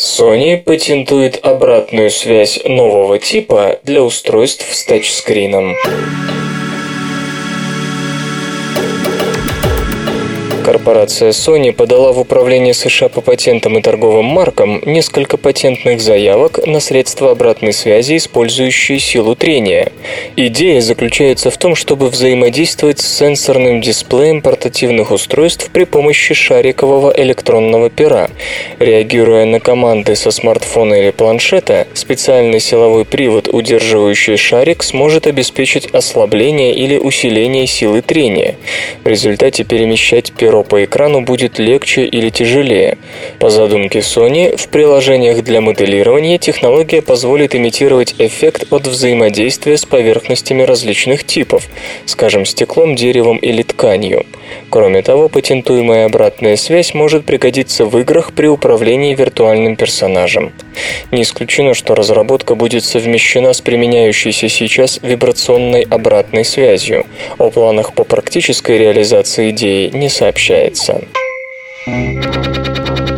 Speaker 3: Sony патентует обратную связь нового типа для устройств с тачскрином. Корпорация Sony подала в Управление США по патентам и торговым маркам несколько патентных заявок на средства обратной связи, использующие силу трения. Идея заключается в том, чтобы взаимодействовать с сенсорным дисплеем портативных устройств при помощи шарикового электронного пера. Реагируя на команды со смартфона или планшета, специальный силовой привод, удерживающий шарик, сможет обеспечить ослабление или усиление силы трения. В результате перемещать перо перо по экрану будет легче или тяжелее. По задумке Sony, в приложениях для моделирования технология позволит имитировать эффект от взаимодействия с поверхностями различных типов, скажем, стеклом, деревом или тканью. Кроме того, патентуемая обратная связь может пригодиться в играх при управлении виртуальным персонажем. Не исключено, что разработка будет совмещена с применяющейся сейчас вибрационной обратной связью. О планах по практической реализации идеи не сообщается.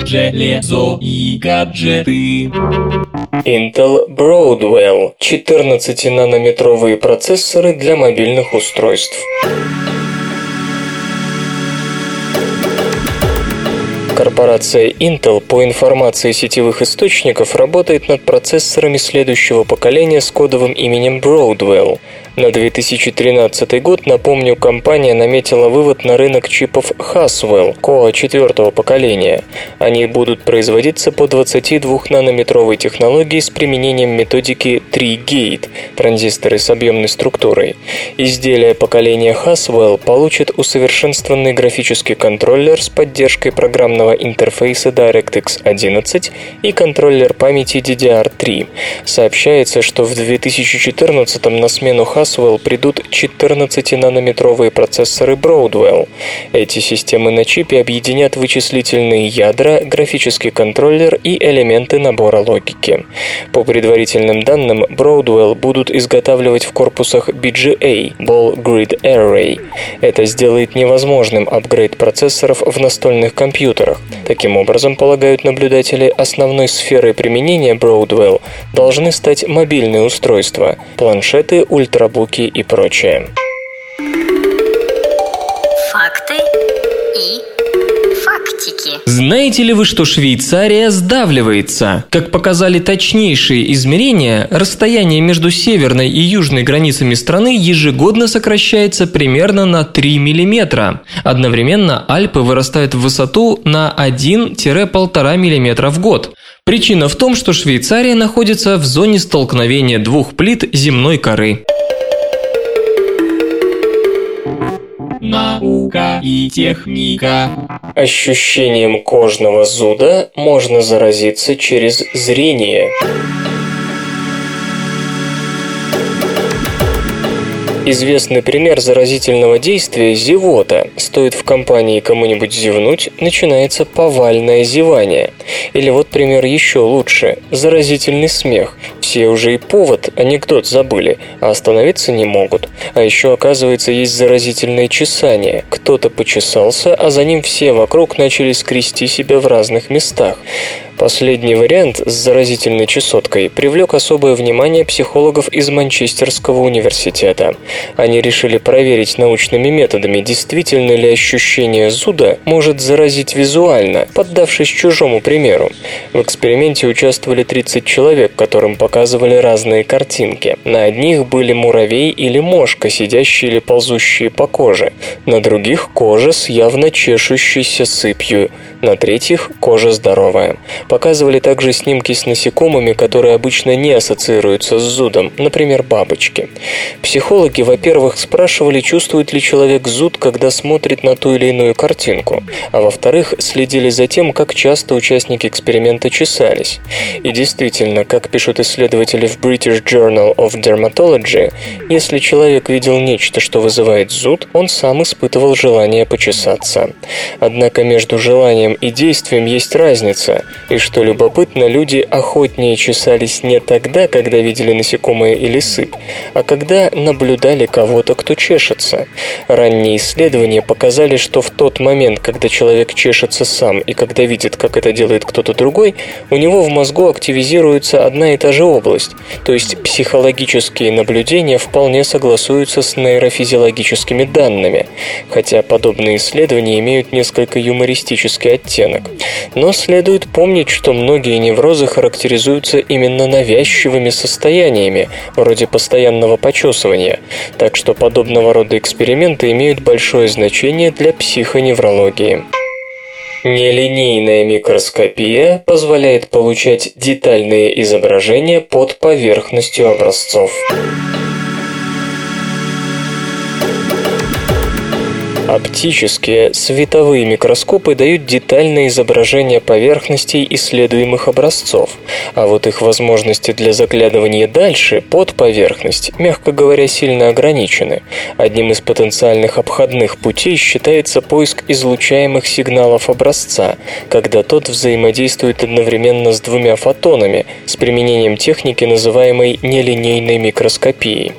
Speaker 2: Железо и гаджеты.
Speaker 3: Intel Broadwell – 14-нанометровые процессоры для мобильных устройств. Корпорация Intel, по информации сетевых источников, работает над процессорами следующего поколения с кодовым именем Broadwell. На 2013 год, напомню, компания наметила вывод на рынок чипов Haswell Core четвертого поколения. Они будут производиться по 22-нанометровой технологии с применением методики 3-Gate – транзисторы с объемной структурой. Изделия поколения Haswell получат усовершенствованный графический контроллер с поддержкой программного интерфейса DirectX 11 и контроллер памяти DDR3. Сообщается, что в 2014 на смену Haswell Haswell придут 14-нанометровые процессоры Broadwell. Эти системы на чипе объединят вычислительные ядра, графический контроллер и элементы набора логики. По предварительным данным, Broadwell будут изготавливать в корпусах BGA – Ball Grid Array. Это сделает невозможным апгрейд процессоров в настольных компьютерах. Таким образом, полагают наблюдатели, основной сферой применения Broadwell должны стать мобильные устройства – планшеты, ультра ноутбуки и прочее.
Speaker 6: Факты и фактики.
Speaker 4: Знаете ли вы, что Швейцария сдавливается? Как показали точнейшие измерения, расстояние между северной и южной границами страны ежегодно сокращается примерно на 3 мм. Одновременно Альпы вырастают в высоту на 1-1,5 мм в год. Причина в том, что Швейцария находится в зоне столкновения двух плит земной коры.
Speaker 2: Наука и техника.
Speaker 3: Ощущением кожного зуда можно заразиться через зрение. Известный пример заразительного действия – зевота. Стоит в компании кому-нибудь зевнуть, начинается повальное зевание. Или вот пример еще лучше – заразительный смех. Все уже и повод, анекдот забыли, а остановиться не могут. А еще, оказывается, есть заразительное чесание. Кто-то почесался, а за ним все вокруг начали скрести себя в разных местах. Последний вариант с заразительной чесоткой привлек особое внимание психологов из Манчестерского университета. Они решили проверить научными методами, действительно ли ощущение зуда может заразить визуально, поддавшись чужому примеру. В эксперименте участвовали 30 человек, которым показывали разные картинки. На одних были муравей или мошка, сидящие или ползущие по коже. На других – кожа с явно чешущейся сыпью. На третьих – кожа здоровая. Показывали также снимки с насекомыми, которые обычно не ассоциируются с зудом, например, бабочки. Психологи, во-первых, спрашивали, чувствует ли человек зуд, когда смотрит на ту или иную картинку, а во-вторых, следили за тем, как часто участники эксперимента чесались. И действительно, как пишут исследователи в British Journal of Dermatology, если человек видел нечто, что вызывает зуд, он сам испытывал желание почесаться. Однако между желанием и действием есть разница, и что любопытно, люди охотнее чесались не тогда, когда видели насекомое или сыпь, а когда наблюдали кого-то, кто чешется. Ранние исследования показали, что в тот момент, когда человек чешется сам и когда видит, как это делает кто-то другой, у него в мозгу активизируется одна и та же область, то есть психологические наблюдения вполне согласуются с нейрофизиологическими данными, хотя подобные исследования имеют несколько юмористический оттенок. Но следует помнить, что многие неврозы характеризуются именно навязчивыми состояниями, вроде постоянного почесывания, так что подобного рода эксперименты имеют большое значение для психоневрологии. Нелинейная микроскопия позволяет получать детальные изображения под поверхностью образцов. Оптические световые микроскопы дают детальное изображение поверхностей исследуемых образцов, а вот их возможности для заглядывания дальше, под поверхность, мягко говоря, сильно ограничены. Одним из потенциальных обходных путей считается поиск излучаемых сигналов образца, когда тот взаимодействует одновременно с двумя фотонами с применением техники, называемой нелинейной микроскопией.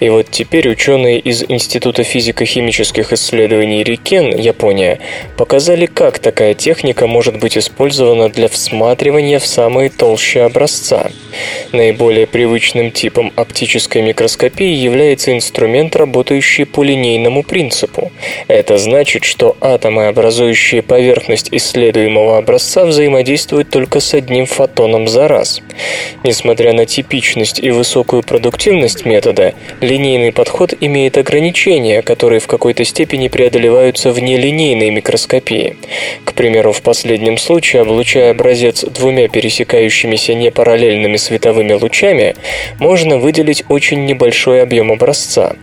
Speaker 3: И вот теперь ученые из Института физико-химических исследований исследований Рикен, Япония, показали, как такая техника может быть использована для всматривания в самые толщи образца. Наиболее привычным типом оптической микроскопии является инструмент, работающий по линейному принципу. Это значит, что атомы, образующие поверхность исследуемого образца, взаимодействуют только с одним фотоном за раз. Несмотря на типичность и высокую продуктивность метода, линейный подход имеет ограничения, которые в какой-то степени преодолеваются в нелинейной микроскопии. К примеру, в последнем случае, облучая образец двумя пересекающимися непараллельными световыми лучами, можно выделить очень небольшой объем образца.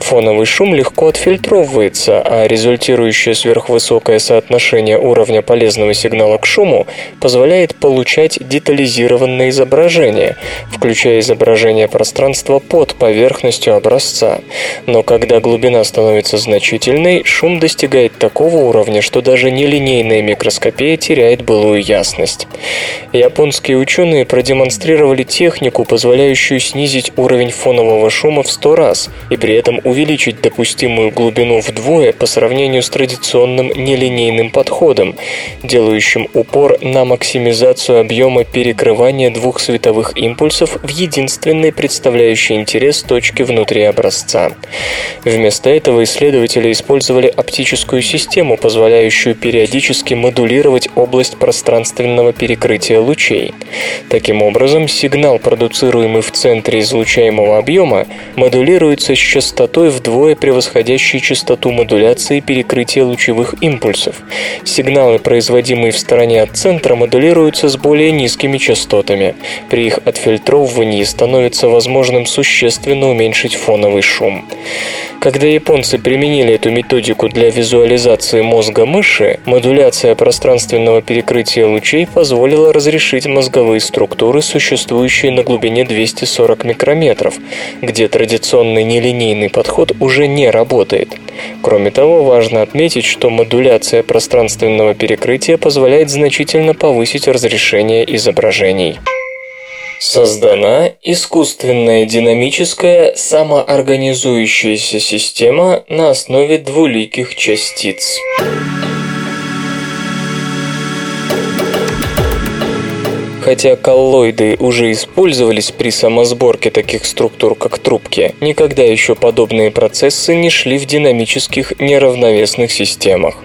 Speaker 3: Фоновый шум легко отфильтровывается, а результирующее сверхвысокое соотношение уровня полезного сигнала к шуму позволяет получать детализированное изображение, включая изображение пространства под поверхностью образца. Но когда глубина становится значительной, шум достигает такого уровня, что даже нелинейная микроскопия теряет былую ясность. Японские ученые продемонстрировали технику, позволяющую снизить уровень фонового шума в 100 раз и при этом увеличить допустимую глубину вдвое по сравнению с традиционным нелинейным подходом, делающим упор на максимизацию объема перекрывания двух световых импульсов в единственной представляющей интерес точке внутри образца. Вместо этого исследователи использовали оптическую систему, позволяющую периодически модулировать область пространственного перекрытия лучей. Таким образом, сигнал, продуцируемый в центре излучаемого объема, модулируется с частотой вдвое превосходящей частоту модуляции перекрытия лучевых импульсов. Сигналы, производимые в стороне от центра, модулируются с более низкими частотами. При их отфильтровывании становится возможным существенно уменьшить фоновый шум. Когда японцы применили эту методику методику для визуализации мозга мыши, модуляция пространственного перекрытия лучей позволила разрешить мозговые структуры, существующие на глубине 240 микрометров, где традиционный нелинейный подход уже не работает. Кроме того, важно отметить, что модуляция пространственного перекрытия позволяет значительно повысить разрешение изображений. Создана искусственная динамическая самоорганизующаяся система на основе двуликих частиц. Хотя коллоиды уже использовались при самосборке таких структур, как трубки, никогда еще подобные процессы не шли в динамических неравновесных системах.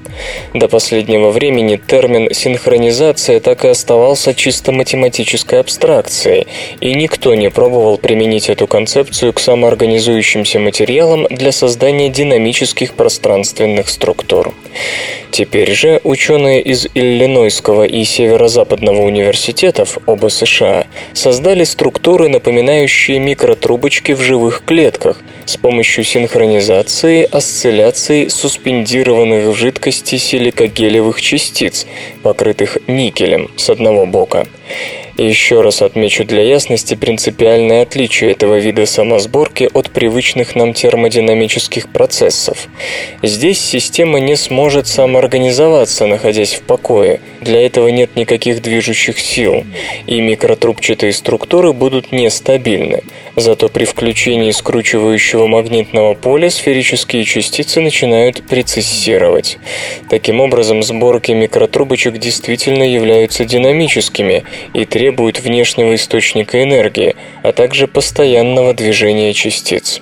Speaker 3: До последнего времени термин «синхронизация» так и оставался чисто математической абстракцией, и никто не пробовал применить эту концепцию к самоорганизующимся материалам для создания динамических пространственных структур. Теперь же ученые из Иллинойского и Северо-Западного университетов, оба США, создали структуры, напоминающие микротрубочки в живых клетках с помощью синхронизации, осцилляции суспендированных в жидкости силикогелевых частиц, покрытых никелем с одного бока. Еще раз отмечу для ясности принципиальное отличие этого вида самосборки от привычных нам термодинамических процессов. Здесь система не сможет самоорганизоваться, находясь в покое. Для этого нет никаких движущих сил, и микротрубчатые структуры будут нестабильны. Зато при включении скручивающего магнитного поля сферические частицы начинают прецессировать. Таким образом, сборки микротрубочек действительно являются динамическими и требуют внешнего источника энергии, а также постоянного движения частиц.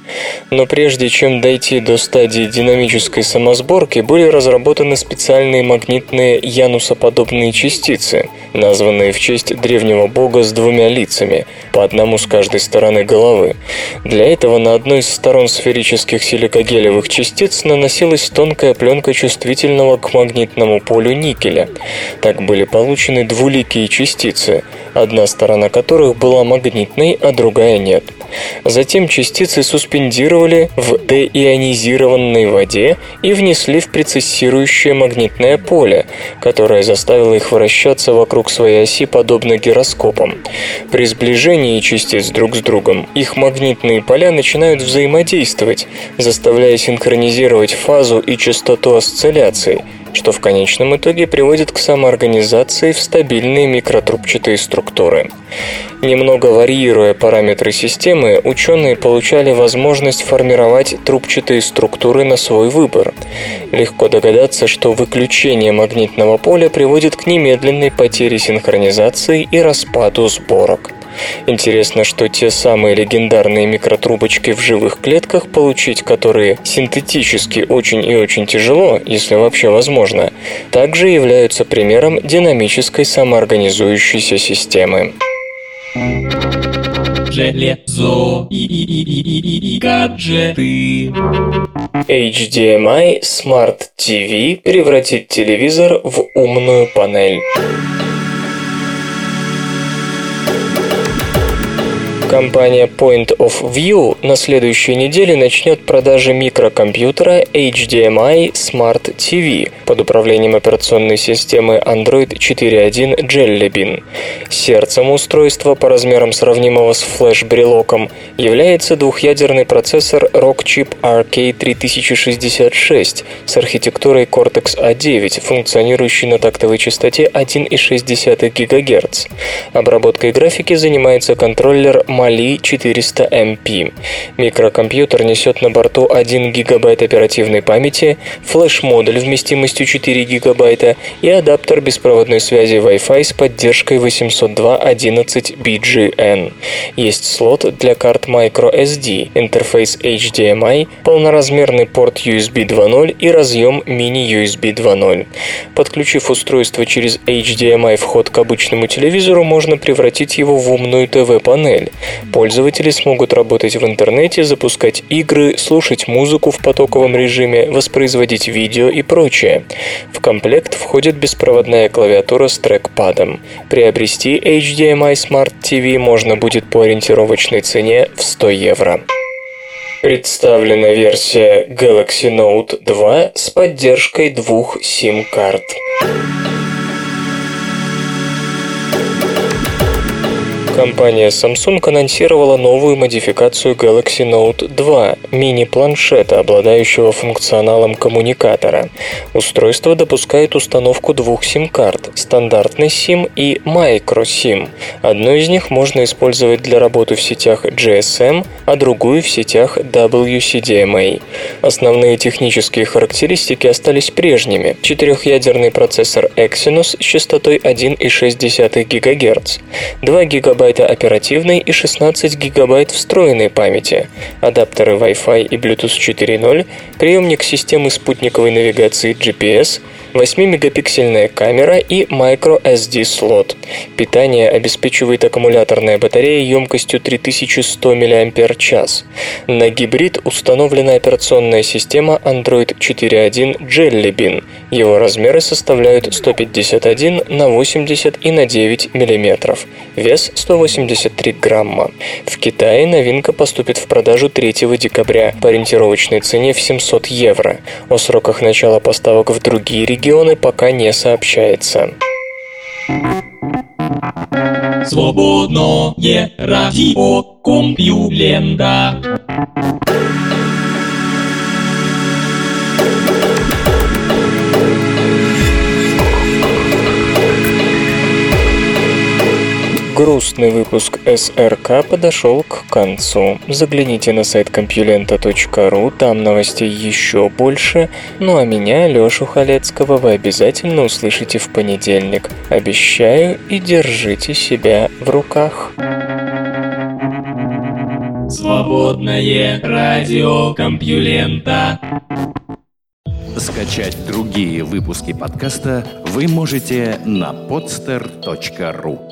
Speaker 3: Но прежде чем дойти до стадии динамической самосборки, были разработаны специальные магнитные янусоподобные частицы, названные в честь древнего бога с двумя лицами, по одному с каждой стороны головы. Для этого на одной из сторон сферических силикогелевых частиц наносилась тонкая пленка чувствительного к магнитному полю никеля. Так были получены двуликие частицы, одна сторона которых была магнитной, а другая нет. Затем частицы суспендировали в деионизированной воде и внесли в прецессирующее магнитное поле, которое заставило их вращаться вокруг своей оси подобно гироскопам. При сближении частиц друг с другом их магнитные поля начинают взаимодействовать, заставляя синхронизировать фазу и частоту осцилляций, что в конечном итоге приводит к самоорганизации в стабильные микротрубчатые структуры. Немного варьируя параметры системы, ученые получали возможность формировать трубчатые структуры на свой выбор. Легко догадаться, что выключение магнитного поля приводит к немедленной потере синхронизации и распаду сборок. Интересно, что те самые легендарные микротрубочки в живых клетках, получить которые синтетически очень и очень тяжело, если вообще возможно, также являются примером динамической самоорганизующейся системы.
Speaker 2: Железо и, и, и, и, и, и гаджеты.
Speaker 3: HDMI Smart TV превратит телевизор в умную панель. Компания Point of View на следующей неделе начнет продажи микрокомпьютера HDMI Smart TV под управлением операционной системы Android 4.1 Jelly Bean. Сердцем устройства по размерам сравнимого с флеш-брелоком является двухъядерный процессор Rockchip RK3066 с архитектурой Cortex-A9, функционирующий на тактовой частоте 1,6 ГГц. Обработкой графики занимается контроллер Mali 400MP. Микрокомпьютер несет на борту 1 ГБ оперативной памяти, флеш-модуль вместимостью 4 ГБ и адаптер беспроводной связи Wi-Fi с поддержкой 802.11bgn. Есть слот для карт microSD, интерфейс HDMI, полноразмерный порт USB 2.0 и разъем мини-USB 2.0. Подключив устройство через HDMI вход к обычному телевизору, можно превратить его в умную ТВ-панель. Пользователи смогут работать в интернете, запускать игры, слушать музыку в потоковом режиме, воспроизводить видео и прочее. В комплект входит беспроводная клавиатура с трекпадом. Приобрести HDMI Smart TV можно будет по ориентировочной цене в 100 евро. Представлена версия Galaxy Note 2 с поддержкой двух SIM-карт. Компания Samsung анонсировала новую модификацию Galaxy Note 2 – мини-планшета, обладающего функционалом коммуникатора. Устройство допускает установку двух сим-карт – стандартный SIM и micro SIM. Одну из них можно использовать для работы в сетях GSM, а другую в сетях WCDMA. Основные технические характеристики остались прежними. Четырехъядерный процессор Exynos с частотой 1,6 ГГц, 2 ГБ гигабайта оперативной и 16 гигабайт встроенной памяти, адаптеры Wi-Fi и Bluetooth 4.0, приемник системы спутниковой навигации GPS, 8-мегапиксельная камера и microSD слот. Питание обеспечивает аккумуляторная батарея емкостью 3100 мАч. На гибрид установлена операционная система Android 4.1 Jelly Bean. Его размеры составляют 151 на 80 и на 9 мм. Вес 183 грамма. В Китае новинка поступит в продажу 3 декабря по ориентировочной цене в 700 евро. О сроках начала поставок в другие регионы пока не сообщается.
Speaker 2: Свободное радио Компьюлента.
Speaker 3: Грустный выпуск СРК подошел к концу. Загляните на сайт компьюлента.ру, там новостей еще больше. Ну а меня, Лешу Халецкого, вы обязательно услышите в понедельник. Обещаю и держите себя в руках.
Speaker 2: Свободное радио Компьюлента.
Speaker 1: Скачать другие выпуски подкаста вы можете на podster.ru